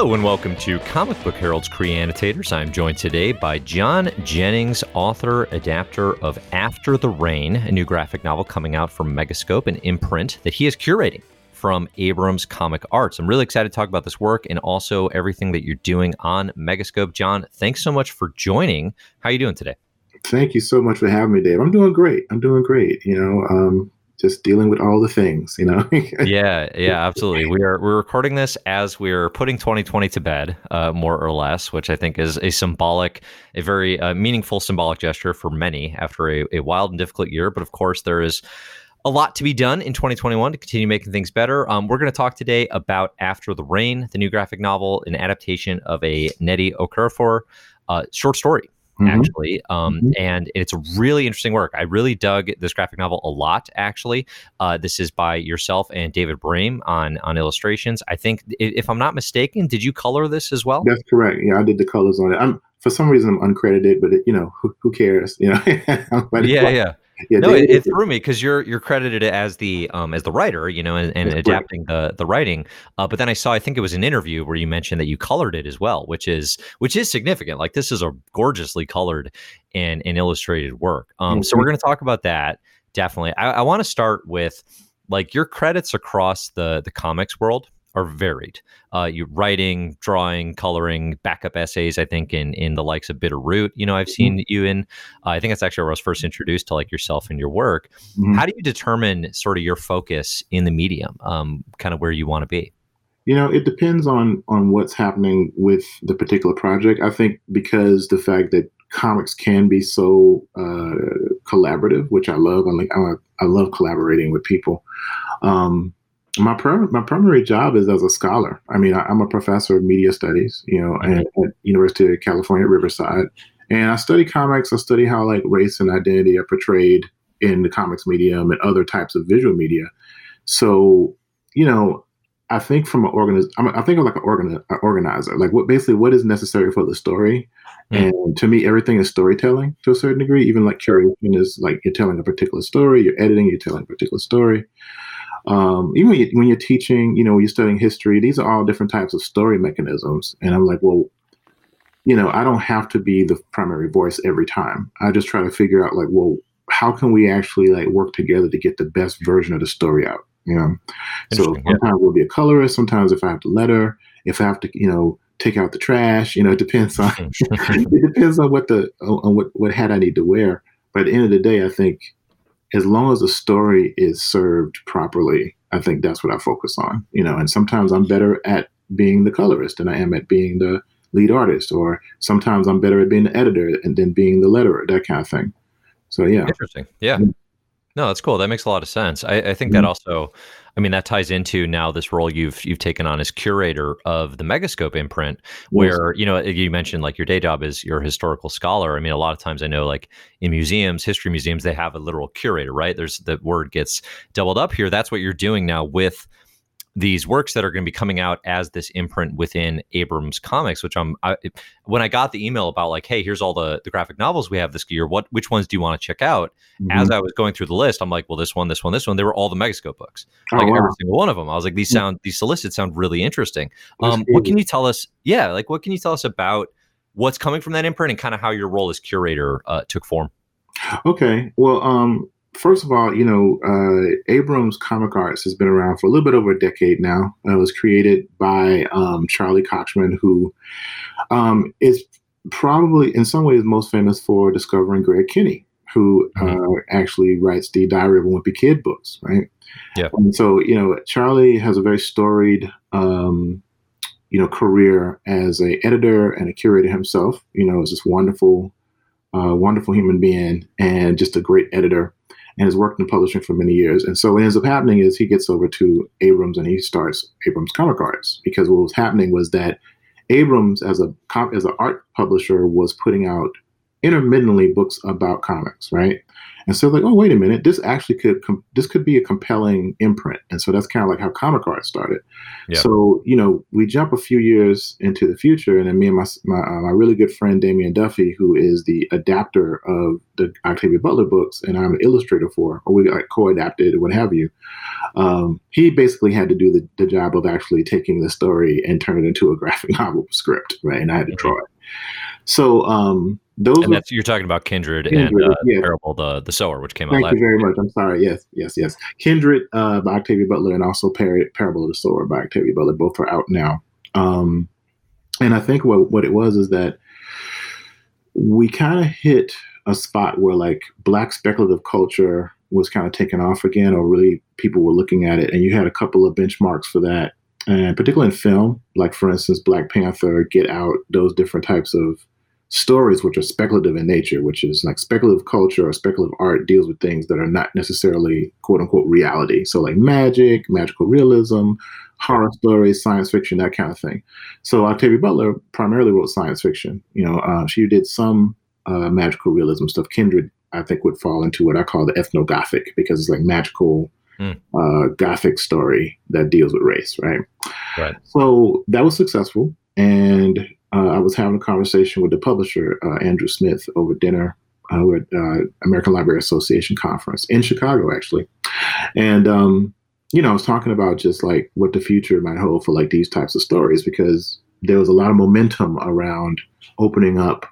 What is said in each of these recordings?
Hello and welcome to Comic Book Herald's Creanitators. I'm joined today by John Jennings, author, adapter of After the Rain, a new graphic novel coming out from Megascope, an imprint that he is curating from Abrams Comic Arts. I'm really excited to talk about this work and also everything that you're doing on Megascope. John, thanks so much for joining. How are you doing today? Thank you so much for having me, Dave. I'm doing great. I'm doing great. You know, um, just dealing with all the things, you know. yeah, yeah, absolutely. We are we're recording this as we're putting 2020 to bed, uh, more or less, which I think is a symbolic, a very uh, meaningful symbolic gesture for many after a, a wild and difficult year. But of course, there is a lot to be done in 2021 to continue making things better. Um, we're going to talk today about After the Rain, the new graphic novel, an adaptation of a Nnedi Okorafor uh, short story mm-hmm. actually. Um, mm-hmm. And it's a really interesting work. I really dug this graphic novel a lot, actually. Uh, this is by yourself and David Brame on, on illustrations. I think, if I'm not mistaken, did you color this as well? That's correct. Yeah, I did the colors on it. I'm, for some reason, I'm uncredited, but it, you know, who, who cares? You know, yeah, yeah yeah, no, it, it, threw me because you're you're credited as the um as the writer, you know, and, and adapting the the writing. Uh, but then I saw, I think it was an interview where you mentioned that you colored it as well, which is which is significant. Like this is a gorgeously colored and, and illustrated work. Um, mm-hmm. so we're going to talk about that definitely. I, I want to start with like your credits across the the comics world are varied. Uh, you writing, drawing, coloring, backup essays. I think in in the likes of Bitterroot, you know, I've seen mm-hmm. you in. Uh, I think that's actually where I was first introduced to like yourself and your work. Mm-hmm. How do you determine sort of your focus in the medium, um, kind of where you want to be? You know, it depends on on what's happening with the particular project. I think because the fact that comics can be so uh, collaborative, which I love. I'm like I, I love collaborating with people. Um, my my primary job is as a scholar. I mean, I, am a professor of media studies, you know, at, at University of California Riverside, and I study comics. I study how like race and identity are portrayed in the comics medium and other types of visual media. So, you know, I think from an organiz, I'm, I think of like an, organi- an organizer, like what basically what is necessary for the story. Mm-hmm. And to me, everything is storytelling to a certain degree. Even like curation is like you're telling a particular story, you're editing, you're telling a particular story um, even when, you, when you're teaching, you know, when you're studying history, these are all different types of story mechanisms. And I'm like, well, you know, I don't have to be the primary voice every time. I just try to figure out, like, well, how can we actually like work together to get the best version of the story out? You know, so sometimes yeah. we'll be a colorist. Sometimes if I have to letter, if I have to, you know, take out the trash, you know, it depends on it depends on what the on what what hat I need to wear. But at the end of the day, I think as long as the story is served properly, I think that's what I focus on. You know, and sometimes I'm better at being the colorist than I am at being the lead artist, or sometimes I'm better at being the editor and then being the letterer, that kind of thing. So yeah, interesting. Yeah, no, that's cool. That makes a lot of sense. I, I think mm-hmm. that also I mean, that ties into now this role you've you've taken on as curator of the Megascope imprint, where you know you mentioned like your day job is you're a historical scholar. I mean, a lot of times I know like in museums, history museums, they have a literal curator, right? There's the word gets doubled up here. That's what you're doing now with these works that are going to be coming out as this imprint within Abrams Comics, which I'm I, when I got the email about like, hey, here's all the the graphic novels we have this year. What which ones do you want to check out? Mm-hmm. As I was going through the list, I'm like, well, this one, this one, this one. They were all the Megascope books, oh, like wow. every single one of them. I was like, these sound these solicits sound really interesting. Um, what can you tell us? Yeah, like what can you tell us about what's coming from that imprint and kind of how your role as curator uh, took form? Okay, well, um, first of all, you know, uh, Abrams Comic Arts has been around for a little bit over a decade now. It was created by um, Charlie Kochman, who um, is probably in some ways most famous for discovering Greg Kinney, who mm-hmm. uh, actually writes the Diary of a Wimpy Kid books, right? Yeah. And so, you know, Charlie has a very storied, um, you know, career as a editor and a curator himself. You know, is this wonderful, uh, wonderful human being and just a great editor and has worked in publishing for many years. And so what ends up happening is he gets over to Abrams and he starts Abrams Comic Arts because what was happening was that Abrams, as a as an art publisher, was putting out intermittently books about comics, right? And so like, oh wait a minute, this actually could com- this could be a compelling imprint. And so that's kind of like how Comic Art started. Yeah. So you know, we jump a few years into the future, and then me and my my, uh, my really good friend Damian Duffy, who is the adapter of the Octavia Butler books, and I'm an illustrator for, or we like co-adapted or what have you. Um, he basically had to do the, the job of actually taking the story and turn it into a graphic novel script, right? And I had to mm-hmm. draw it. So um, those and that's you're talking about Kindred, Kindred and uh, yeah. Parable the the Sower, which came out. Thank you very much. I'm sorry. Yes, yes, yes. Kindred uh, by Octavia Butler, and also Par- Parable of the Sower by Octavia Butler. Both are out now. Um, and I think what what it was is that we kind of hit a spot where like black speculative culture was kind of taken off again, or really people were looking at it, and you had a couple of benchmarks for that, and particularly in film, like for instance, Black Panther, Get Out, those different types of stories which are speculative in nature, which is like speculative culture or speculative art deals with things that are not necessarily quote unquote reality. So like magic, magical realism, horror stories, science fiction, that kind of thing. So Octavia Butler primarily wrote science fiction. You know, uh, she did some uh, magical realism stuff. Kindred, I think, would fall into what I call the ethnogothic because it's like magical. Mm. Uh, gothic story that deals with race, right? Right. So that was successful, and I was having a conversation with the publisher, uh, Andrew Smith, over dinner uh, at uh, American Library Association conference in Chicago, actually. And, um, you know, I was talking about just like what the future might hold for like these types of stories because there was a lot of momentum around opening up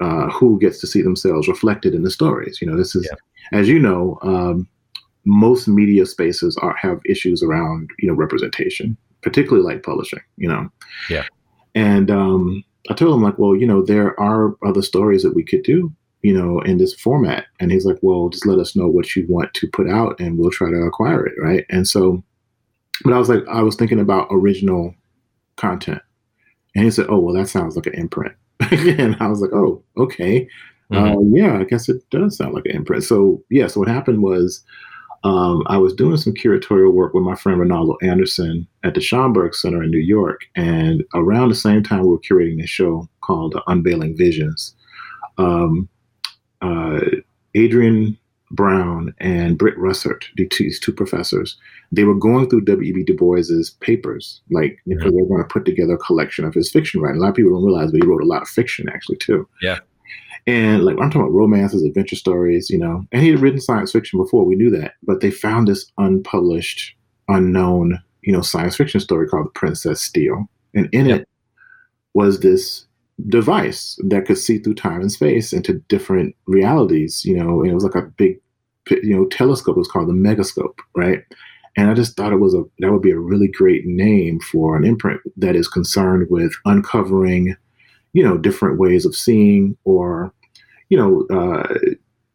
uh, who gets to see themselves reflected in the stories. You know, this is, yeah. as you know, um, most media spaces are have issues around you know representation, particularly like publishing. You know, yeah. And um, I told him like, well, you know, there are other stories that we could do, you know, in this format. And he's like, well, just let us know what you want to put out, and we'll try to acquire it, right? And so, but I was like, I was thinking about original content, and he said, oh, well, that sounds like an imprint. and I was like, oh, okay. Mm-hmm. Uh, yeah, I guess it does sound like an imprint. So, yeah, so what happened was um, I was doing some curatorial work with my friend Reynaldo Anderson at the Schomburg Center in New York. And around the same time, we were curating this show called Unveiling Visions. Um, uh, Adrienne Brown and Britt Rusert, these two professors, they were going through W.E.B. Du Bois's papers, like because they were going to put together a collection of his fiction writing. A lot of people don't realize, but he wrote a lot of fiction actually too. Yeah. And like I'm talking about romances, adventure stories, you know. And he had written science fiction before, we knew that. But they found this unpublished, unknown, you know, science fiction story called The Princess Steel. And in yep. it was this device that could see through time and space into different realities, you know, and it was like a big you know, telescope. It was called the megascope, right? And I just thought it was a that would be a really great name for an imprint that is concerned with uncovering you know different ways of seeing or you know uh,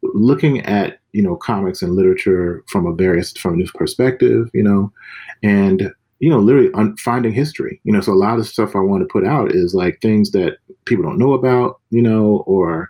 looking at you know comics and literature from a various from a new perspective you know and you know literally un- finding history you know. So a lot of stuff i want to put out is like things that people don't know about you know or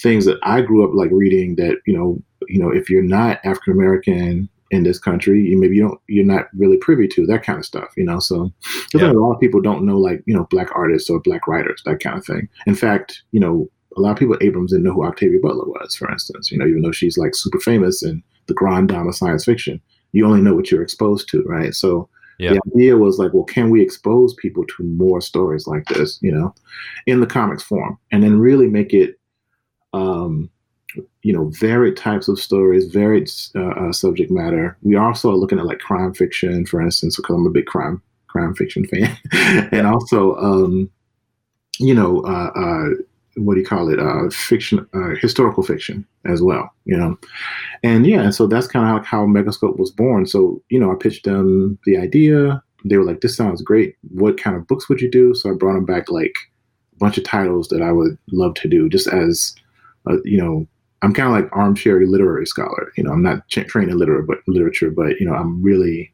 things that i grew up like reading that you know you know if you're not african american in this country you maybe you don't you're not really privy to that kind of stuff you know so yeah. a lot of people don't know like you know black artists or black writers that kind of thing in fact you know a lot of people abrams didn't know who octavia butler was for instance you know even though she's like super famous in the grand dame of science fiction you only know what you're exposed to right so yeah. the idea was like well can we expose people to more stories like this you know in the comics form and then really make it um you know, varied types of stories, varied uh, uh, subject matter. We also are looking at like crime fiction, for instance, because I'm a big crime crime fiction fan, and also, um, you know, uh, uh, what do you call it? Uh, fiction, uh, historical fiction as well. You know, and yeah, so that's kind of how, how Megascope was born. So you know, I pitched them the idea. They were like, "This sounds great. What kind of books would you do?" So I brought them back like a bunch of titles that I would love to do, just as you know I'm kind of like armchair literary scholar. You know, I'm not trained in literature, but literature, but you know, I'm really,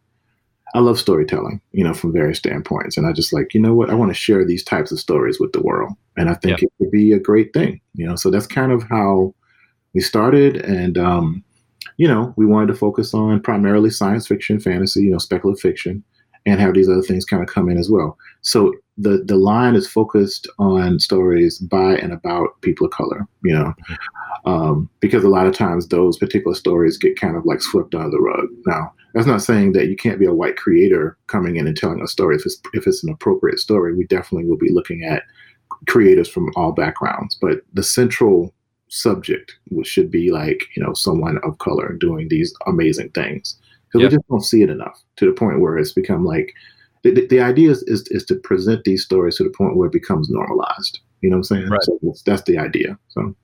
I love storytelling. You know, from various standpoints, and I just like, you know, what I want to share these types of stories with the world, and I think yeah. it would be a great thing. You know, so that's kind of how we started, and um, you know, we wanted to focus on primarily science fiction, fantasy, you know, speculative fiction, and have these other things kind of come in as well. So the the line is focused on stories by and about people of color. You know, um, because a lot of times those particular stories get kind of like swept under the rug. Now, that's not saying that you can't be a white creator coming in and telling a story. If it's if it's an appropriate story, we definitely will be looking at creators from all backgrounds. But the central subject should be like you know someone of color doing these amazing things because yep. we just don't see it enough to the point where it's become like the, the idea is, is, is to present these stories to the point where it becomes normalized. You know what I'm saying? Right. So that's the idea. So,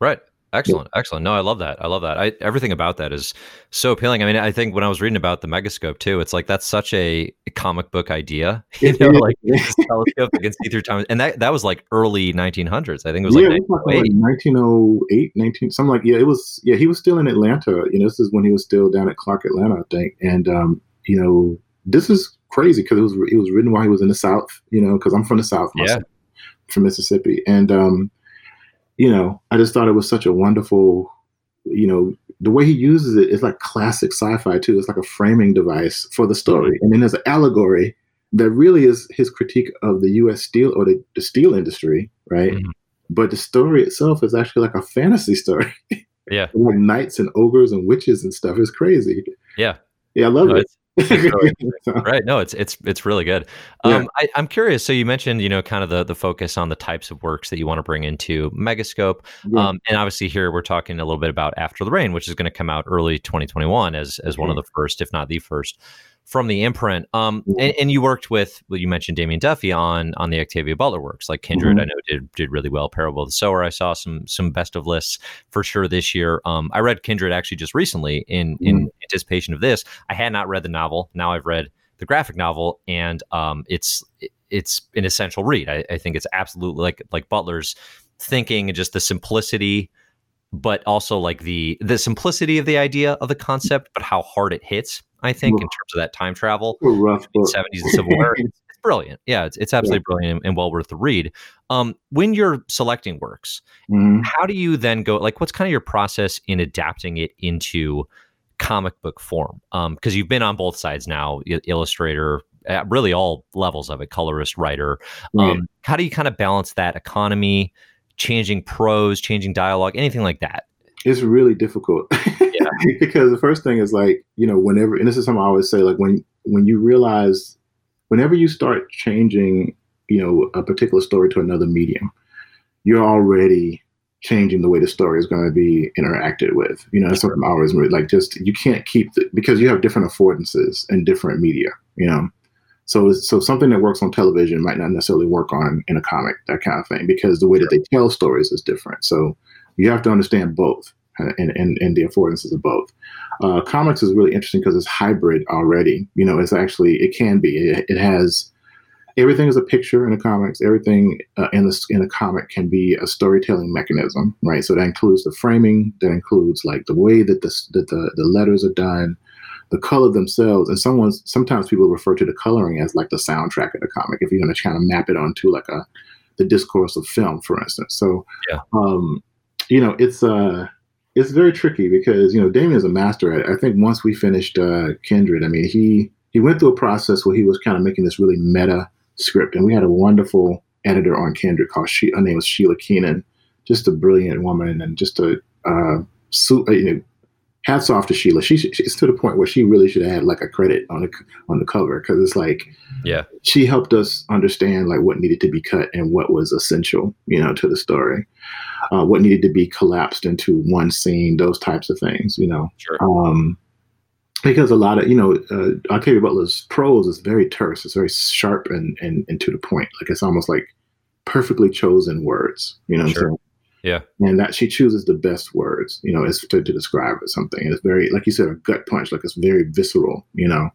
right. Excellent, yeah. excellent. No, I love that. I love that. I, everything about that is so appealing. I mean, I think when I was reading about the megascope too, it's like that's such a comic book idea. You know, like this telescope that can see through time, and that that was like early 1900s. I think it was yeah, like, like 1908, 19 something like yeah. It was yeah. He was still in Atlanta. You know, this is when he was still down at Clark Atlanta, I think. And um, you know, this is crazy because it was it was written while he was in the South. You know, because I'm from the South, yeah, from Mississippi, and um, you know, I just thought it was such a wonderful, you know, the way he uses it is like classic sci-fi too. It's like a framing device for the story, and then there's an allegory that really is his critique of the U.S. steel or the, the steel industry, right? Mm-hmm. But the story itself is actually like a fantasy story. Yeah, like knights and ogres and witches and stuff. It's crazy. Yeah, yeah, I love no, it. right. No, it's it's it's really good. Yeah. Um, I, am curious. So you mentioned, you know, kind of the the focus on the types of works that you want to bring into Megascope, yeah. um, and obviously here we're talking a little bit about After the Rain, which is going to come out early 2021 as as one of the first, if not the first, from the imprint. Um, mm-hmm. and, and, you worked with, well, you mentioned Damian Duffy on on the Octavia Butler works, like Kindred. Mm-hmm. I know did did really well. Parable of the Sower, I saw some some best of lists for sure this year. Um, I read Kindred actually just recently in mm-hmm. in anticipation of this. I had not read the novel. Now I've read the graphic novel, and um, it's it's an essential read. I, I think it's absolutely like like Butler's thinking and just the simplicity but also like the the simplicity of the idea of the concept, but how hard it hits I think, in terms of that time travel. Seventies and Civil War. it's, brilliant. Yeah, it's, it's absolutely yeah. brilliant and, and, well worth the read. Um, when you're selecting works, mm-hmm. how do you then go? Like, what's kind of your process in adapting it into comic book form? Because um, you've been on both sides now, illustrator, at really all levels of it, colorist, writer. Um, How do you kind of balance that economy, changing prose, changing dialogue, anything like that? It's really difficult. Yeah. because the first thing is like, you know, whenever and this is something I always say, like when when you realize whenever you start changing, you know, a particular story to another medium, you're already changing the way the story is going to be interacted with. You know, that's what I'm always like. Just you can't keep the, because you have different affordances in different media. You know, so so something that works on television might not necessarily work on in a comic, that kind of thing, because the way that they tell stories is different. So you have to understand both and, and, and the affordances of both. Uh, comics is really interesting because it's hybrid already. You know, it's actually, it can be. It, it has, everything is a picture in the comics. Everything uh, in, the, in a comic can be a storytelling mechanism, right? So that includes the framing, that includes like the way that the, that the, the letters are done, the color themselves. And someone's, sometimes people refer to the coloring as like the soundtrack of the comic, if you're going to kind of map it onto like a, the discourse of film, for instance. So, yeah. um, you know, it's uh, it's very tricky because you know Damian is a master at it. I think once we finished uh, Kindred, I mean he he went through a process where he was kind of making this really meta script, and we had a wonderful editor on Kindred called she. Her name was Sheila Keenan, just a brilliant woman and just a uh, su- uh, you know hats off to Sheila. She, she's to the point where she really should have had like a credit on the on the cover because it's like, yeah, she helped us understand like what needed to be cut and what was essential, you know, to the story, uh, what needed to be collapsed into one scene, those types of things, you know. Sure. Um, because a lot of you know uh, Octavia Butler's prose is very terse, it's very sharp and, and and to the point. Like it's almost like perfectly chosen words. You know, sure. Yeah. And that she chooses the best words, you know, is to, to describe it something. It's very, like you said, a gut punch, like it's very visceral, you know.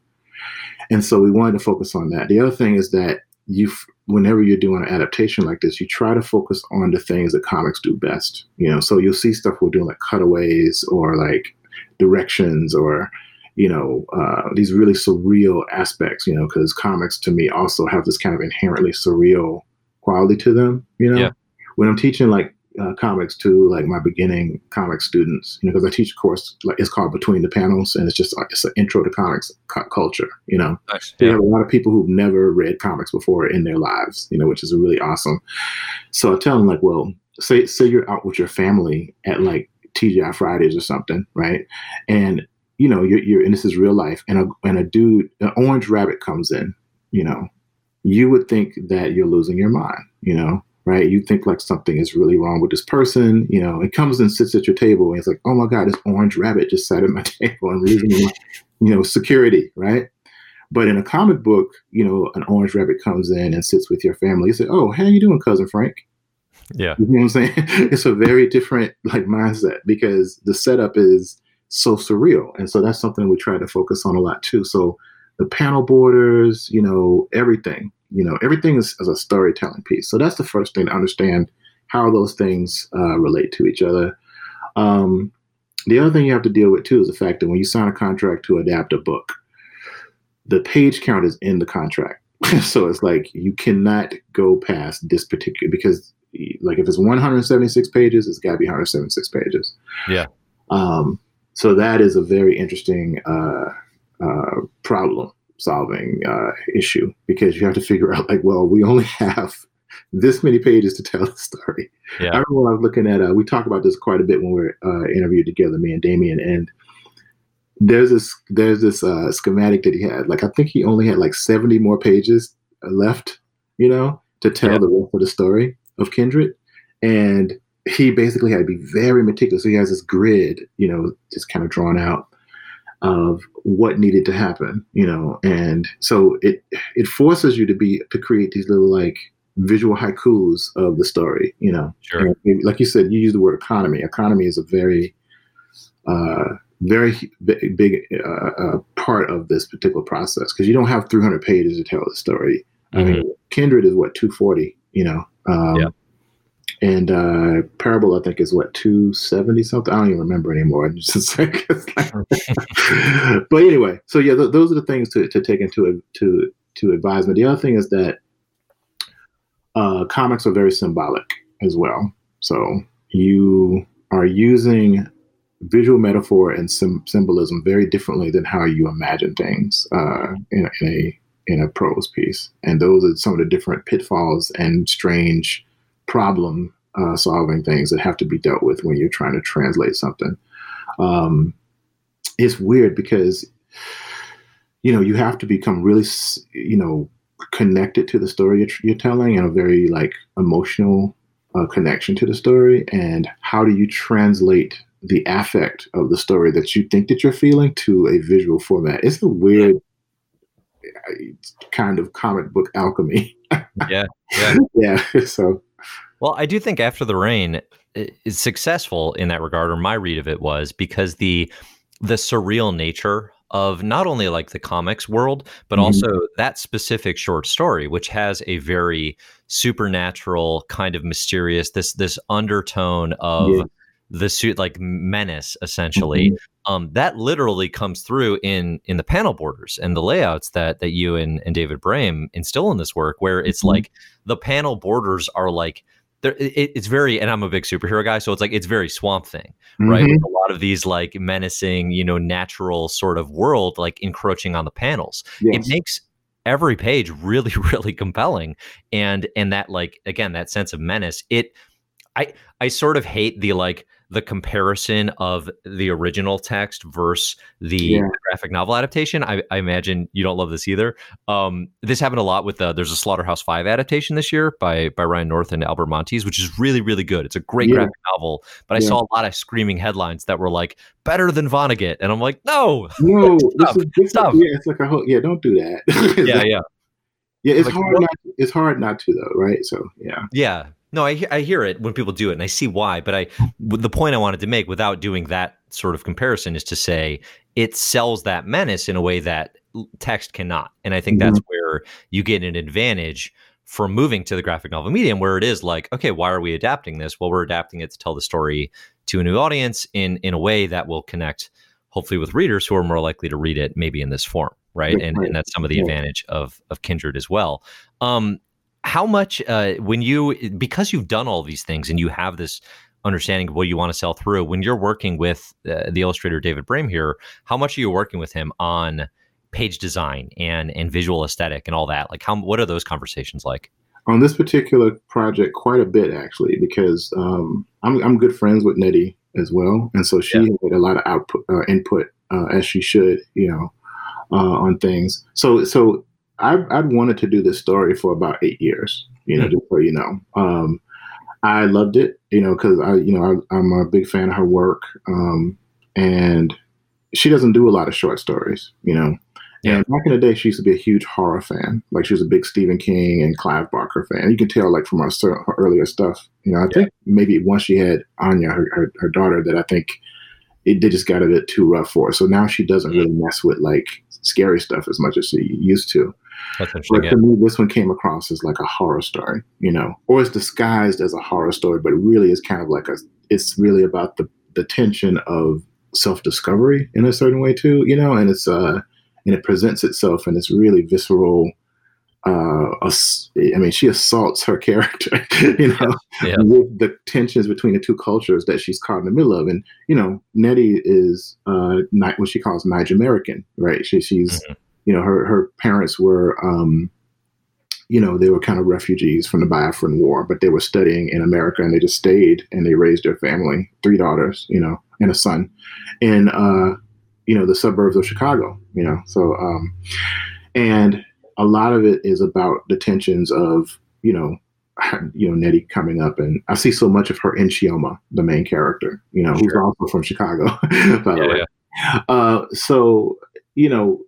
And so we wanted to focus on that. The other thing is that you, whenever you're doing an adaptation like this, you try to focus on the things that comics do best, you know. So you'll see stuff we're doing like cutaways or like directions or, you know, uh, these really surreal aspects, you know, because comics to me also have this kind of inherently surreal quality to them, you know. Yeah. When I'm teaching like uh, comics to like my beginning comic students, you know, because I teach a course like it's called Between the Panels, and it's just like it's an intro to comics culture. You know, nice. yeah. have a lot of people who've never read comics before in their lives, you know, which is really awesome. So I tell them like, well, say say you're out with your family at like TGI Fridays or something, right? And you know, you're, you're and this is real life, and a and a dude, an orange rabbit comes in, you know, you would think that you're losing your mind, you know, right? You think like something is really wrong with this person, you know, it comes and sits at your table and it's like, oh my God, this orange rabbit just sat at my table and leaving me, you know, security, right? But in a comic book, you know, an orange rabbit comes in and sits with your family. You say, oh, how you doing, cousin Frank? Yeah. You know what I'm saying? It's a very different like mindset because the setup is so surreal. And so that's something we try to focus on a lot too. So the panel borders, you know, everything, you know, everything is, is a storytelling piece. So that's the first thing to understand how those things uh, relate to each other. Um, the other thing you have to deal with too is the fact that when you sign a contract to adapt a book, the page count is in the contract. so it's like you cannot go past this particular because like if it's 176 pages, it's got to be 176 pages. Yeah. Um, so that is a very interesting uh, uh, problem solving uh, issue because you have to figure out like, well, we only have this many pages to tell the story. Yeah. I remember when I was looking at, uh, we talked about this quite a bit when we were uh, interviewed together, me and Damian, and there's this there's this uh, schematic that he had. Like I think he only had like 70 more pages left, you know, to tell yeah. the rest of the story of Kindred, and he basically had to be very meticulous. So he has this grid, you know, just kind of drawn out of what needed to happen, you know, and so it it forces you to be to create these little like visual haikus of the story, you know. Sure. And like you said, you use the word economy. Economy is a very uh, very big, big uh, uh, part of this particular process because you don't have 300 pages to tell the story. Mm-hmm. I mean, mm-hmm. Kindred is what 240, you know. Um, yeah and uh, Parable I think is what two seventy something. I don't even remember anymore. Just like, but anyway, so yeah, th- those are the things to, to take into to to advisement. The other thing is that uh, comics are very symbolic as well. So you are using visual metaphor and sim- symbolism very differently than how you imagine things uh, in, in a in a prose piece. And those are some of the different pitfalls and strange problem uh, solving things that have to be dealt with when you're trying to translate something. Um, it's weird because you know you have to become really you know connected to the story you're, you're telling and a very like emotional uh, connection to the story. And how do you translate the affect of the story that you think that you're feeling to a visual format? It's a weird uh, kind of comic book alchemy. Yeah yeah. Yeah so well, I do think After the Rain is successful in that regard, or my read of it was because the the surreal nature of not only like the comics world, but mm-hmm. also that specific short story, which has a very supernatural kind of mysterious this this undertone of yeah. the suit like menace essentially. Mm-hmm. Um, that literally comes through in in the panel borders and the layouts that that you and, and David Brame instill in this work, where it's mm-hmm. like the panel borders are like there, it, it's very, and I'm a big superhero guy, so it's like it's very Swamp Thing, right? Mm-hmm. With a lot of these like menacing, you know, natural sort of world like encroaching on the panels. Yes. It makes every page really, really compelling, and and that like again that sense of menace. It, I I sort of hate the like the comparison of the original text versus the yeah. graphic novel adaptation. I, I, imagine you don't love this either. Um, this happened a lot with the, there's a Slaughterhouse Five adaptation this year by by Ryan North and Albert Monteys, which is really really good. It's a great yeah. graphic novel, but I saw a lot of screaming headlines that were like better than Vonnegut, and I'm like, no, no, stop, this stop. yeah, it's like a whole, yeah, don't do that. yeah, yeah. Yeah, it's like, hard. Not, it's hard not to though, right? So yeah, yeah. No, I I hear it when people do it, and I see why. But I the point I wanted to make without doing that sort of comparison is to say it sells that menace in a way that text cannot, and I think mm-hmm. that's where you get an advantage from moving to the graphic novel medium, where it is like, okay, why are we adapting this? Well, we're adapting it to tell the story to a new audience in in a way that will connect, hopefully, with readers who are more likely to read it maybe in this form, right? And, and that's some of the advantage of of Kindred as well. Um, how much uh, when you because you've done all these things and you have this understanding of what you want to sell through when you're working with uh, the illustrator david Brame here how much are you working with him on page design and and visual aesthetic and all that? Like how what are those conversations like? On this particular project quite a bit actually because um, I'm, I'm good friends with Nnedi as well and so she yeah. had a lot of output uh, input uh, as she should you know uh, on things. So so I've, I'd wanted to do this story for about eight years you know mm-hmm. just so you know um, I loved it, you know, because I, you know, I, am a big fan of her work, um, and she doesn't do a lot of short stories, you know. Yeah. And back in the day, she used to be a huge horror fan. Like she was a big Stephen King and Clive Barker fan. You can tell, like from her, her earlier stuff. You know, I yeah. think maybe once she had Anya, her, her, her daughter, that I think it did just got a bit too rough for her. So now she doesn't really mess with like scary stuff as much as she used to. That's interesting. But to me, this one came across as like a horror story, you know, or it's disguised as a horror story, but it really is kind of like a. It's really about the the tension of self discovery in a certain way too, you know, and it's uh and it presents itself in this really visceral. Uh, I mean, she assaults her character, you know, yeah. with the tensions between the two cultures that she's caught in the middle of. And you know, Nnedi is uh, what she calls Naijamerican, right? She, she's mm-hmm you know, her her parents were, um, you know, they were kind of refugees from the Biafran War, but they were studying in America, and they just stayed and they raised their family, three daughters, you know, and a son, in uh, you know the suburbs of Chicago, you know, so um, and a lot of it is about the tensions of you know you know Nnedi coming up, and I see so much of her in Chioma, the main character, you know, sure. who's also from Chicago, by the way. Yeah. Uh, so you know,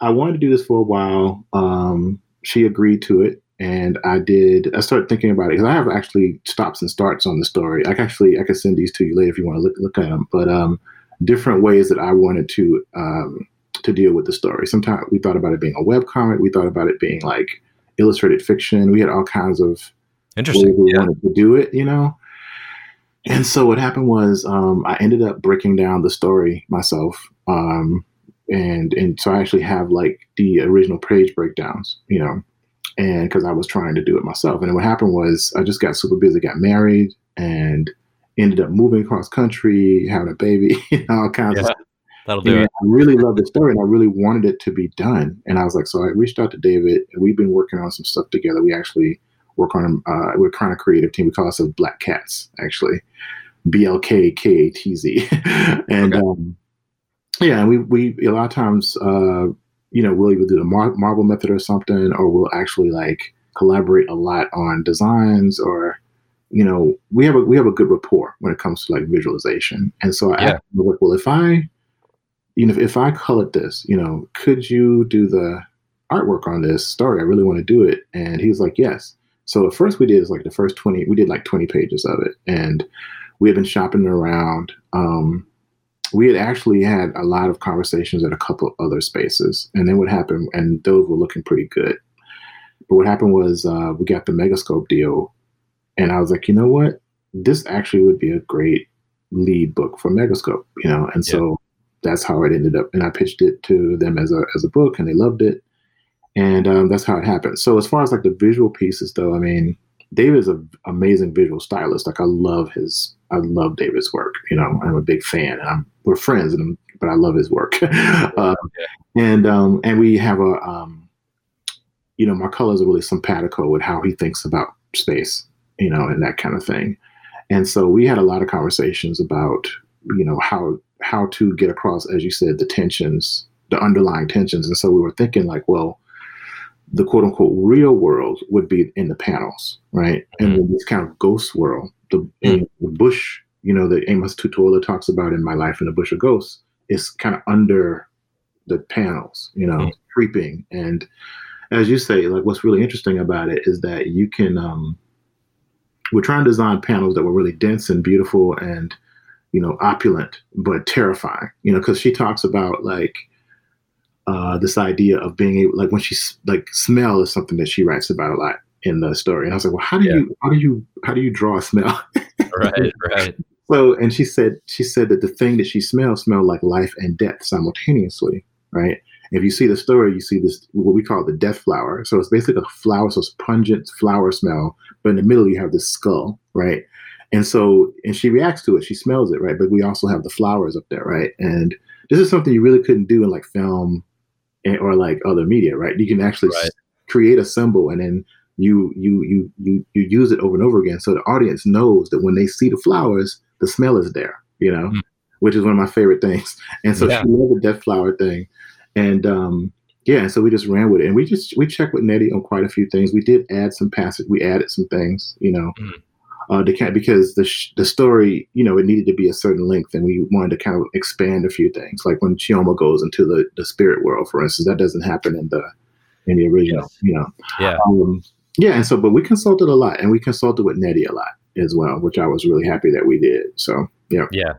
I wanted to do this for a while. Um, she agreed to it, and I did. I started thinking about it because I have actually stops and starts on the story. I can actually I can send these to you later if you want to look look at them. But um, different ways that I wanted to um, to deal with the story. Sometimes we thought about it being a web comic. We thought about it being like illustrated fiction. We had all kinds of interesting we yeah. wanted to do it. You know. And so what happened was um, I ended up breaking down the story myself. Um, and and so I actually have like the original page breakdowns, you know, and because I was trying to do it myself. And what happened was I just got super busy, got married, and ended up moving across country, having a baby, all kinds yeah, of stuff. That'll do and it. I really love the story, and I really wanted it to be done. And I was like, so I reached out to David, and we've been working on some stuff together. We actually work on uh, we're kind of creative team. We call ourselves Black Cats, actually, B L K K A T Z, and. Okay. Um, yeah, we we a lot of times, uh, you know, we'll either do the Mar- Marvel method or something, or we'll actually like collaborate a lot on designs, or you know, we have a we have a good rapport when it comes to like visualization. And so I yeah. asked him, like, well, if I, you know, if I colored this, you know, could you do the artwork on this story? I really want to do it. And he was like, yes. So the first we did is like the first 20, we did like 20 pages of it. And we had been shopping around. Um, we had actually had a lot of conversations at a couple other spaces, and then what happened, and those were looking pretty good. But what happened was uh, we got the Megascope deal, and I was like, you know what, this actually would be a great lead book for Megascope, you know, and yeah. so that's how it ended up. And I pitched it to them as a as a book, and they loved it, and um, that's how it happened. So as far as like the visual pieces, though, I mean, David is an amazing visual stylist. Like I love his, I love David's work. You know, I'm a big fan. I'm, we're friends, and but I love his work. uh, and um, and we have a, um, you know, Marcollo's are really simpatico with how he thinks about space, you know, and that kind of thing. And so we had a lot of conversations about, you know, how how to get across, as you said, the tensions, the underlying tensions. And so we were thinking like, well, the quote unquote real world would be in the panels, right? Mm-hmm. And then this kind of ghost world, the, mm-hmm. the bush, you know, that Amos Tutuola talks about in My Life in the Bush of Ghosts is kind of under the panels, you know, mm-hmm. creeping. And as you say, like what's really interesting about it is that you can, um, we're trying to design panels that were really dense and beautiful and, you know, opulent, but terrifying, you know, because she talks about like, uh, this idea of being able, like when she like smell is something that she writes about a lot in the story. And I was like, well, how do yeah. you, how do you, how do you draw a smell? right, right. So, and she said, she said that the thing that she smelled smelled like life and death simultaneously, right? If you see the story, you see this what we call the death flower. So it's basically a flower, so it's pungent flower smell, but in the middle you have this skull, right? And so, and she reacts to it. She smells it, right? But we also have the flowers up there, right? And this is something you really couldn't do in like film or like other media, right? You can actually right. create a symbol and then you you you you you use it over and over again, so the audience knows that when they see the flowers, the smell is there, you know, mm. which is one of my favorite things. And so yeah. she loved the death flower thing, and um, yeah, and so we just ran with it, and we just we checked with Nnedi on quite a few things. We did add some passage, we added some things, you know. Mm uh, to because the sh- the story, you know, it needed to be a certain length, and we wanted to kind of expand a few things. Like when Chioma goes into the, the spirit world, for instance, that doesn't happen in the in the original, yes. you know. Yeah. Um, yeah, and so, but we consulted a lot, and we consulted with Nnedi a lot as well, which I was really happy that we did. So, yeah. Yeah.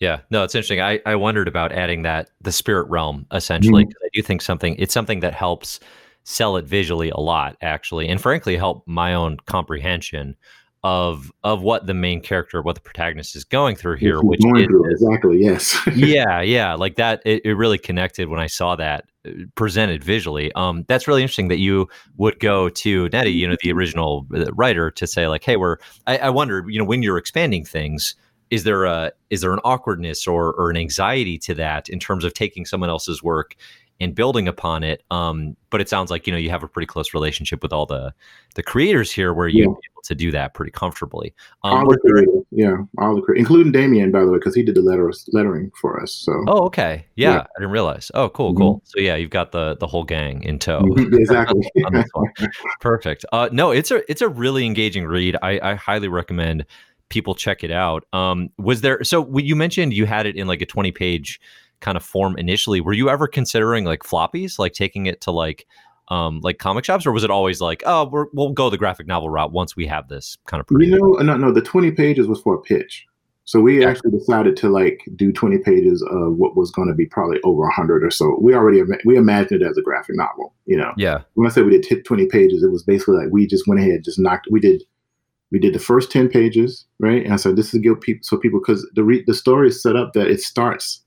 Yeah, no, it's interesting. I, I wondered about adding that the spirit realm essentially. Mm-hmm. I do think something it's something that helps sell it visually a lot, actually, and frankly, help my own comprehension of of what the main character, what the protagonist is going through here, which is, through, exactly yes, yeah, yeah, like that. It, it, really connected when I saw that uh, presented visually. Um, that's really interesting that you would go to Nnedi, you know, the original uh, writer, to say like, hey, we're. I, I wondered, you know, when you're expanding things, is there a is there an awkwardness or or an anxiety to that in terms of taking someone else's work and building upon it. Um, but it sounds like you know you have a pretty close relationship with all the the creators here, where you're yeah. able to do that pretty comfortably. Um, all the creators, yeah, all the creators, including Damian, by the way, because he did the letter lettering for us. So, oh, okay, yeah, yeah. I didn't realize. Oh, cool, mm-hmm. cool. So yeah, you've got the the whole gang in tow. Mm-hmm, exactly. Perfect. Uh, no, it's a it's a really engaging read. I, I highly recommend people check it out. Um, was there? So you mentioned you had it in like a twenty page kind of form initially were you ever considering like floppies? Like taking it to like um like comic shops? Or was it always like oh we will go the graphic novel route once we have this kind of you know no no the 20 pages was for a pitch. So we yeah. actually decided to like do 20 pages of what was going to be probably over 100 or so. We already we imagined it as a graphic novel you know? Yeah. When i said we did 20 pages it was basically like we just went ahead just knocked we did we did the first 10 pages right? And i said this is give people so people because the re- the story is set up that it starts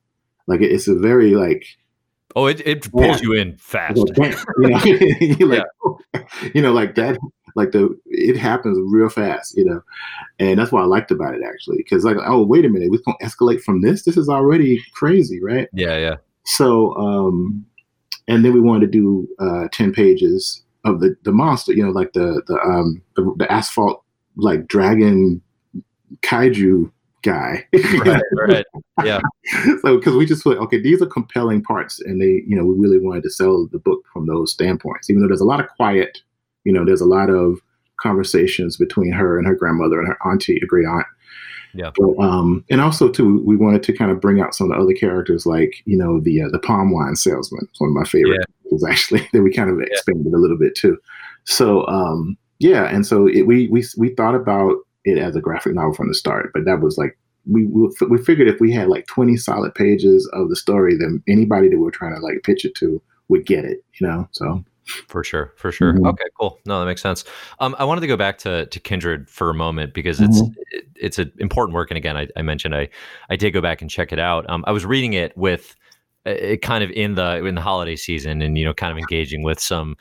like it's a very like oh it, it pulls yeah. you in fast. you, know? like, yeah. you know, like that like the it happens real fast, you know. And that's what I liked about it actually. Cause like, oh wait a minute, we're gonna escalate from this. This is already crazy, right? Yeah, yeah. So um and then we wanted to do uh 10 pages of the the monster, you know, like the the um the, the asphalt like dragon kaiju guy. right, right. Yeah. so because we just thought, okay, these are compelling parts, and they, you know, we really wanted to sell the book from those standpoints. Even though there's a lot of quiet, you know, there's a lot of conversations between her and her grandmother and her auntie, a great aunt. Yeah. But, um, and also too, we wanted to kind of bring out some of the other characters, like you know, the uh, the palm wine salesman. It's one of my favorite yeah. actually. that we kind of expanded yeah. a little bit too. So um, yeah, and so it, we we we thought about it as a graphic novel from the start. But that was like we we figured if we had like 20 solid pages of the story, then anybody that we're trying to like pitch it to would get it, you know. So for sure, for sure. Mm-hmm. Okay, cool. No, that makes sense. Um, I wanted to go back to to Kindred for a moment because it's mm-hmm. it, it's an important work, and again, I, I, mentioned I I did go back and check it out. Um, I was reading it with it kind of in the in the holiday season and you know kind of engaging with some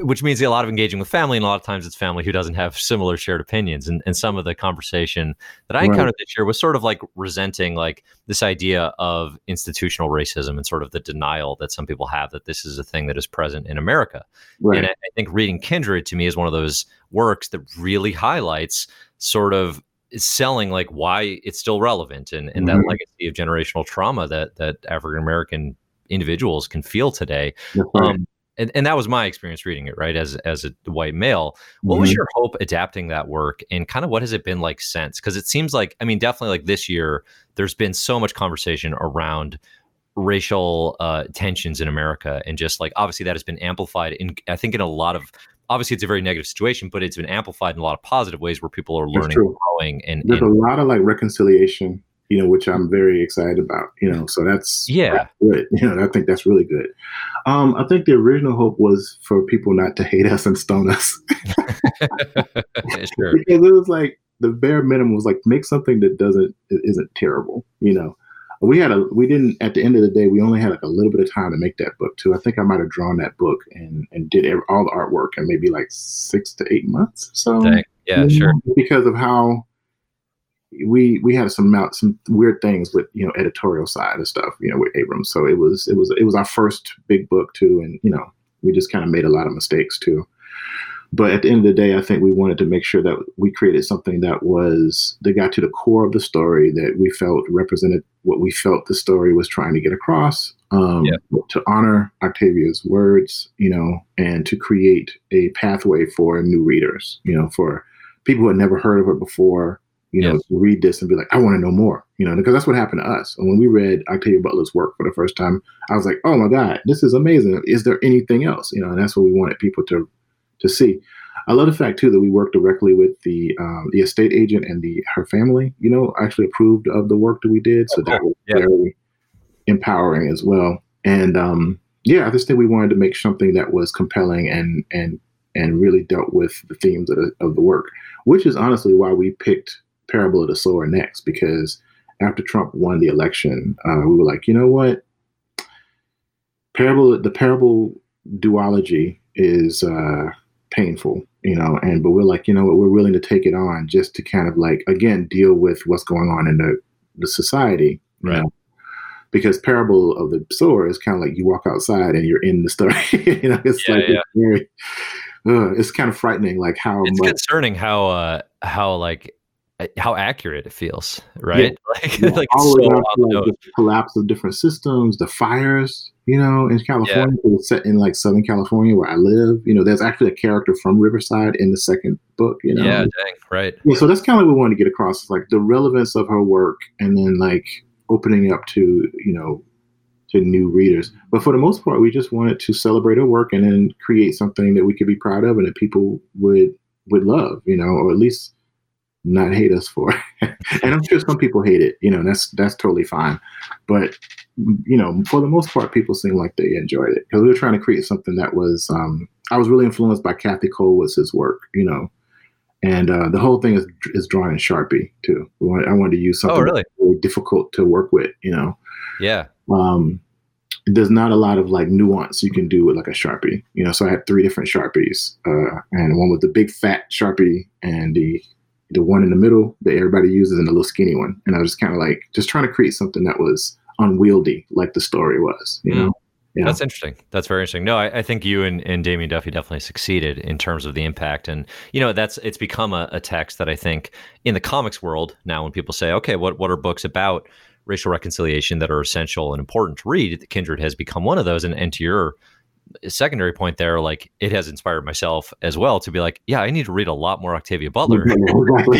which means a lot of engaging with family and a lot of times it's family who doesn't have similar shared opinions and, and some of the conversation that i encountered right. this year was sort of like resenting like this idea of institutional racism and sort of the denial that some people have that this is a thing that is present in america right. and I, I think reading kindred to me is one of those works that really highlights sort of is selling like why it's still relevant and, and mm-hmm. that legacy of generational trauma that that African American individuals can feel today. Um, and, and that was my experience reading it, right? As as a white male. What mm-hmm. was your hope adapting that work and kind of what has it been like since? Because it seems like, I mean, definitely like this year, there's been so much conversation around racial uh, tensions in America, and just like obviously that has been amplified in I think in a lot of obviously it's a very negative situation, but it's been amplified in a lot of positive ways where people are learning, and growing, and there's and, a lot of like reconciliation, you know, which I'm very excited about. You know, so that's yeah, good. You know, I think that's really good. Um, I think the original hope was for people not to hate us and stone us, sure. because it was like the bare minimum was like make something that doesn't isn't terrible. You know. We had a we didn't at the end of the day we only had like a little bit of time to make that book too. I think I might have drawn that book and and did all the artwork in maybe like six to eight months. So Dang. yeah, you sure. Because of how we we had some mount some weird things with you know editorial side of stuff you know with Abrams. So it was it was it was our first big book too, and you know we just kind of made a lot of mistakes too. But at the end of the day, I think we wanted to make sure that we created something that was that got to the core of the story that we felt represented what we felt the story was trying to get across. Um, yeah. To honor Octavia's words, you know, and to create a pathway for new readers, you know, for people who had never heard of her before, you know, yes. read this and be like, I want to know more, you know, because that's what happened to us. And when we read Octavia Butler's work for the first time, I was like, oh my God, this is amazing. Is there anything else? You know, and that's what we wanted people to to see. I love the fact too that we worked directly with the um, the estate agent and the her family. You know, actually approved of the work that we did, so okay. that was yeah. very empowering as well. And um, yeah, I just think we wanted to make something that was compelling and and and really dealt with the themes of the, of the work, which is honestly why we picked Parable of the Sower next because after Trump won the election, uh, we were like, you know what, parable the parable duology is. Uh, painful, you know, and but we're like, you know what, we're willing to take it on just to kind of like again deal with what's going on in the the society, right? Know? Because parable of the sower is kind of like you walk outside and you're in the story. you know, it's yeah, like yeah. It's, very, uh, it's kind of frightening, like how it's much, concerning how uh how like Uh, how accurate it feels, right? Yeah. Like, yeah. like all so like the collapse of different systems, the fires, you know, in California. Yeah. It's set in like Southern California where I live. You know, there's actually a character from Riverside in the second book. You know, yeah, dang, right. Yeah, so that's kind of what we wanted to get across, is like the relevance of her work, and then like opening up to you know to new readers. But for the most part, we just wanted to celebrate her work and then create something that we could be proud of and that people would would love, you know, or at least not hate us for. and I'm sure some people hate it, you know, that's that's totally fine. But you know, for the most part, people seem like they enjoyed it because we were trying to create something that was. Um, I was really influenced by Kathy Kollwitz's work, you know, and uh, the whole thing is is drawn in Sharpie too. Wanted, I wanted to use something oh, really? really difficult to work with, you know. Yeah. Um, there's not a lot of like nuance you can do with like a sharpie you know so i had three different sharpies uh, and one with the big fat sharpie and the the one in the middle that everybody uses and the little skinny one. And I was just kind of like just trying to create something that was unwieldy, like the story was, you mm. know? Yeah. That's interesting. That's very interesting. No, I, I, think you and, and Damian Duffy definitely succeeded in terms of the impact. And, you know, that's it's become a, a text that I think in the comics world now when people say, okay, what, what are books about racial reconciliation that are essential and important to read? Kindred has become one of those. And, and to your secondary point there, like it has inspired myself as well to be like, yeah, I need to read a lot more Octavia Butler.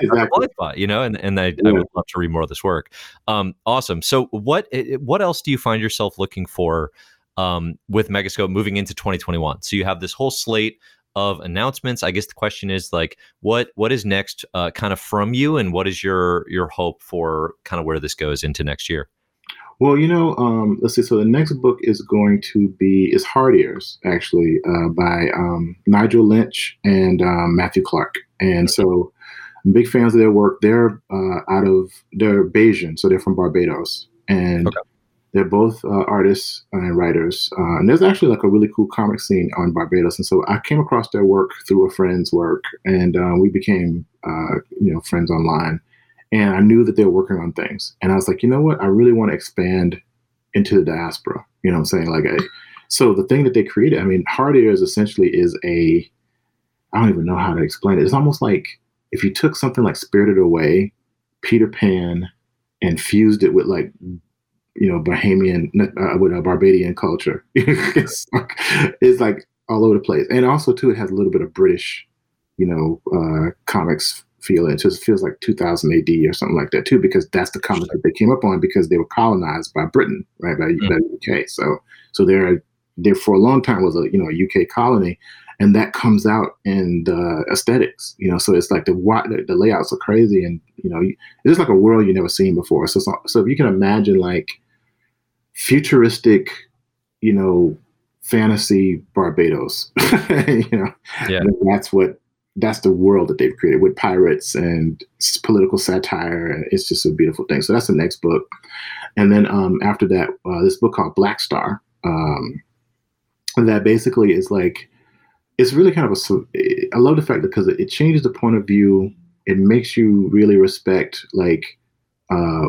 exactly. you know, and, and I, yeah. I, would love to read more of this work. Um, awesome. So what what else do you find yourself looking for um, with Megascope moving into 2021? So you have this whole slate of announcements. I guess the question is like, what what is next, uh, kind of from you, and what is your your hope for kind of where this goes into next year? Well, you know, um, let's see. So the next book is going to be is Hard Ears, actually, uh, by um, Nigel Lynch and um, Matthew Clark. And so, I'm big fans of their work. They're uh, out of they're Bajan, so they're from Barbados, and okay. they're both uh, artists and writers. Uh, and there's actually like a really cool comic scene on Barbados. And so I came across their work through a friend's work, and uh, we became uh, you know friends online and I knew that they were working on things. And I was like, you know what? I really want to expand into the diaspora. You know what I'm saying? Like, a, so the thing that they created, I mean, Hard Ears essentially is a, I don't even know how to explain it. It's almost like if you took something like Spirited Away, Peter Pan, and fused it with like, you know, Bahamian, uh, with a Barbadian culture. it's, like, it's like all over the place. And also, too, it has a little bit of British, you know, uh, comics feel. It just feels like 2000 AD or something like that too, because that's the comic that they came up on because they were colonized by Britain, right, by, mm-hmm. by the UK. So, so they're there for a long time was a you know a UK colony, and that comes out in the aesthetics. You know, so it's like the the, the layouts are crazy, and you know, it's just like a world you never seen before. So, so, so if you can imagine like futuristic, you know, fantasy Barbados, you know, yeah. that's what that's the world that they've created with pirates and political satire, it's just a beautiful thing. So that's the next book, and then um, after that, uh, this book called Black Star, um, that basically is like it's really kind of a. I love the fact that because it changes the point of view. It makes you really respect like uh,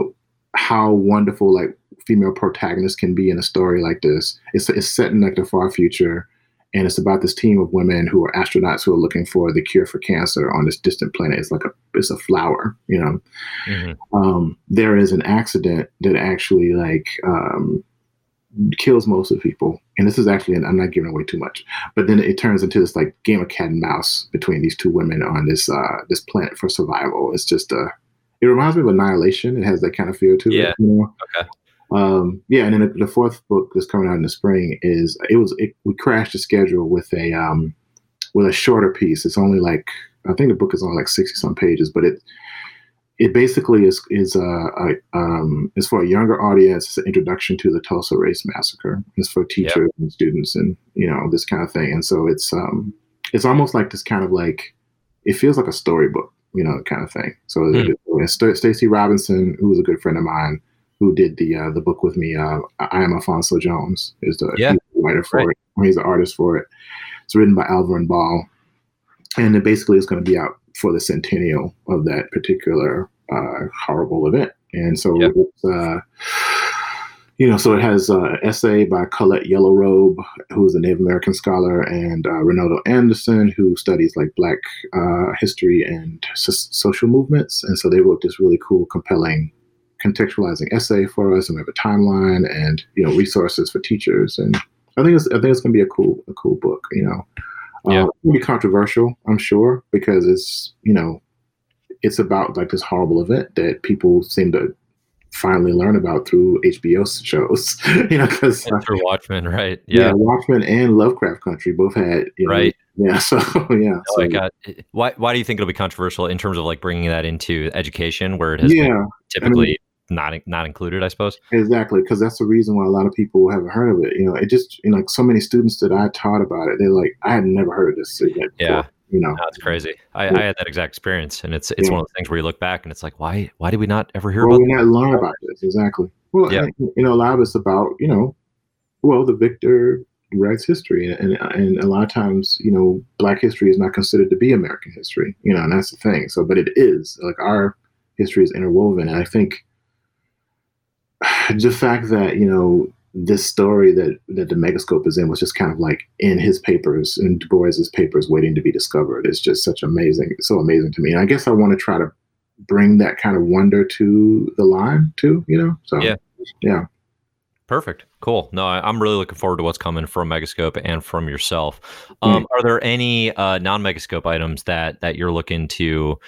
how wonderful like female protagonists can be in a story like this. It's it's set in like the far future and it's about this team of women who are astronauts who are looking for the cure for cancer on this distant planet. It's like a it's a flower, you know. Mm-hmm. Um, there is an accident that actually like um, kills most of the people, and this is actually I'm not giving away too much, but then it turns into this like game of cat and mouse between these two women on this uh, this planet for survival. It's just a it reminds me of Annihilation. It has that kind of feel to yeah. it. You know? Okay. Um, yeah, and then the fourth book that's coming out in the spring is it was it, we crashed the schedule with a um, with a shorter piece. It's only like I think the book is only like sixty some pages, but it it basically is is uh, a, um, is for a younger audience. It's an introduction to the Tulsa Race Massacre. It's for teachers yep. and students and you know this kind of thing. And so it's um it's almost like this kind of like it feels like a storybook, you know, kind of thing. So mm. Stacey Robinson, who was a good friend of mine who did the uh, the book with me. Uh, I am Alfonso Jones is the yeah. writer for right. it. He's the artist for it. It's written by Alverne Ball, and it basically is going to be out for the centennial of that particular uh, horrible event. And so yep. it's, uh, you know, so it has an essay by Colette Yellowrobe, who's a Native American scholar, and uh, Reynaldo Anderson, who studies like Black uh, history and so- social movements. And so they wrote this really cool, compelling contextualizing essay for us, and we have a timeline and you know resources for teachers. And I think it's I think it's going to be a cool a cool book. You know, yeah. Uh, going to be controversial, I'm sure, because it's you know it's about like this horrible event that people seem to finally learn about through HBO shows. you know, because uh, Watchmen, right? Yeah. yeah, Watchmen and Lovecraft Country both had you know, right. Yeah. So yeah. Oh so, my God. Why why do you think it'll be controversial in terms of like bringing that into education where it has yeah, typically I mean, not not included, I suppose. Exactly, because that's the reason why a lot of people haven't heard of it. You know, it just you know, like so many students that I taught about it, they're like, I had never heard of this yet. Yeah. You know, that's crazy. I, yeah. I, had that exact experience, and it's it's yeah. one of the things where you look back and it's like, why why did we not ever hear well, about? We not learn about this exactly. Well, yeah. You know, a lot of it's about you know, well, the victor writes history, and, and and a lot of times, you know, Black history is not considered to be American history. You know, and that's the thing. So, but it is like our history is interwoven, and I think the fact that you know this story that that the megascope is in was just kind of like in his papers in Du Bois's papers waiting to be discovered is just such amazing so amazing to me and i guess i want to try to bring that kind of wonder to the line too you know so yeah yeah Perfect. Cool. No, I, am really looking forward to what's coming from Megascope and from yourself. Um, mm. Are there any uh, non-Megascope items that that you're looking to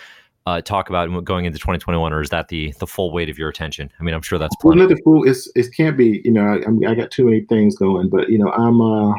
uh, talk about going into 2021, or is that the the full weight of your attention? I mean, I'm sure that's plenty. Well, the full. It's it can't be. You know, I, I got too many things going, but you know, I'm. uh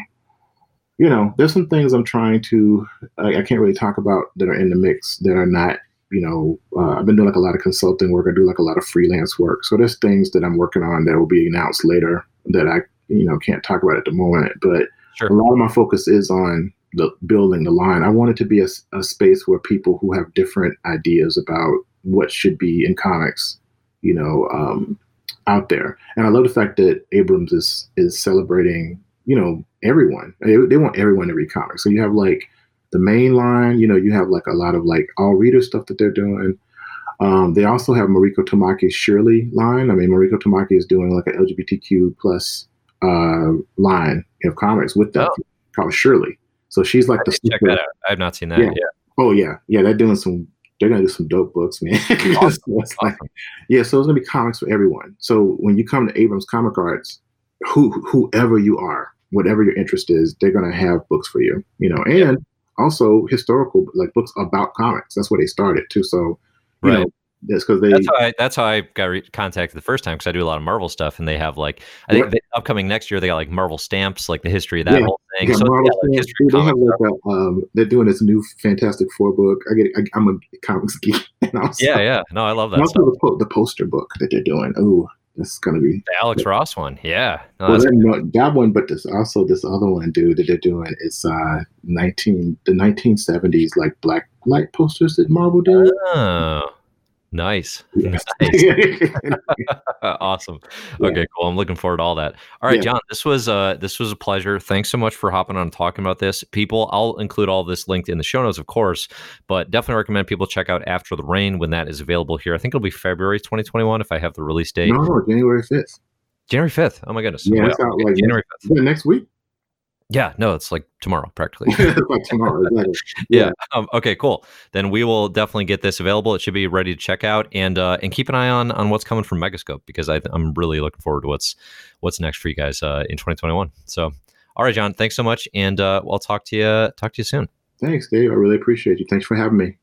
you know, there's some things I'm trying to. I, I can't really talk about that are in the mix that are not. You know, uh, I've been doing like a lot of consulting work. I do like a lot of freelance work. So there's things that I'm working on that will be announced later that I, you know, can't talk about at the moment. But sure. a lot of my focus is on the building the line. I want it to be a, a space where people who have different ideas about what should be in comics, you know, um, out there. And I love the fact that Abrams is is celebrating, you know, everyone. They, they want everyone to read comics. So you have like the main line, you know, you have like a lot of like all reader stuff that they're doing. Um, they also have Mariko Tamaki's Surely line. I mean, Mariko Tamaki is doing like an LGBTQ plus uh, line of comics with them oh. called Surely. So she's like I the check that out. I've not seen that. Yeah. yeah. Oh yeah, yeah. They're doing some. They're gonna do some dope books, man. awesome. so like, yeah, so it's gonna be comics for everyone. So when you come to Abrams Comic Arts, who whoever you are, whatever your interest is, they're gonna have books for you. You know, and also historical like books about comics. That's where they started too. So you right. know, that's because they. That's how I. That's how I got re- contacted the first time because I do a lot of Marvel stuff, and they have like I think upcoming next year they got like Marvel stamps, like the history of that yeah. whole thing. Yeah, so Marvel yeah, like they have like a, um, they're doing this new Fantastic Four book. I get. I, am a comics geek. yeah, yeah. No, I love that. Also, the, the, poster book that they're doing. Oh, that's gonna be the Alex Ross one. Yeah, no, well, no, that one, but this also this other one, dude, that they're doing is uh 19 the 1970s like black light posters that Marvel did. Oh, nice. Yeah. Nice. awesome. Yeah. Okay, cool. I'm looking forward to all that. All right, Yeah. John, this was uh this was a pleasure. Thanks so much for hopping on and talking about this. People, I'll include all this linked in the show notes, of course, but definitely recommend people check out After the Rain when that is available here. I think it'll be February 2021 if I have the release date. no, no, January fifth. January 5th. Oh my goodness. Yeah, out like January 5th. Yeah, next week. Yeah, no, it's like tomorrow practically. Like tomorrow. Exactly. yeah. Um, okay, cool. Then we will definitely get this available. It should be ready to check out, and uh, and keep an eye on on what's coming from Megascope because I, I'm really looking forward to what's what's next for you guys uh, in 2021. So, all right, John, thanks so much, and uh, I'll talk to you talk to you soon. Thanks, Dave. I really appreciate you. Thanks for having me.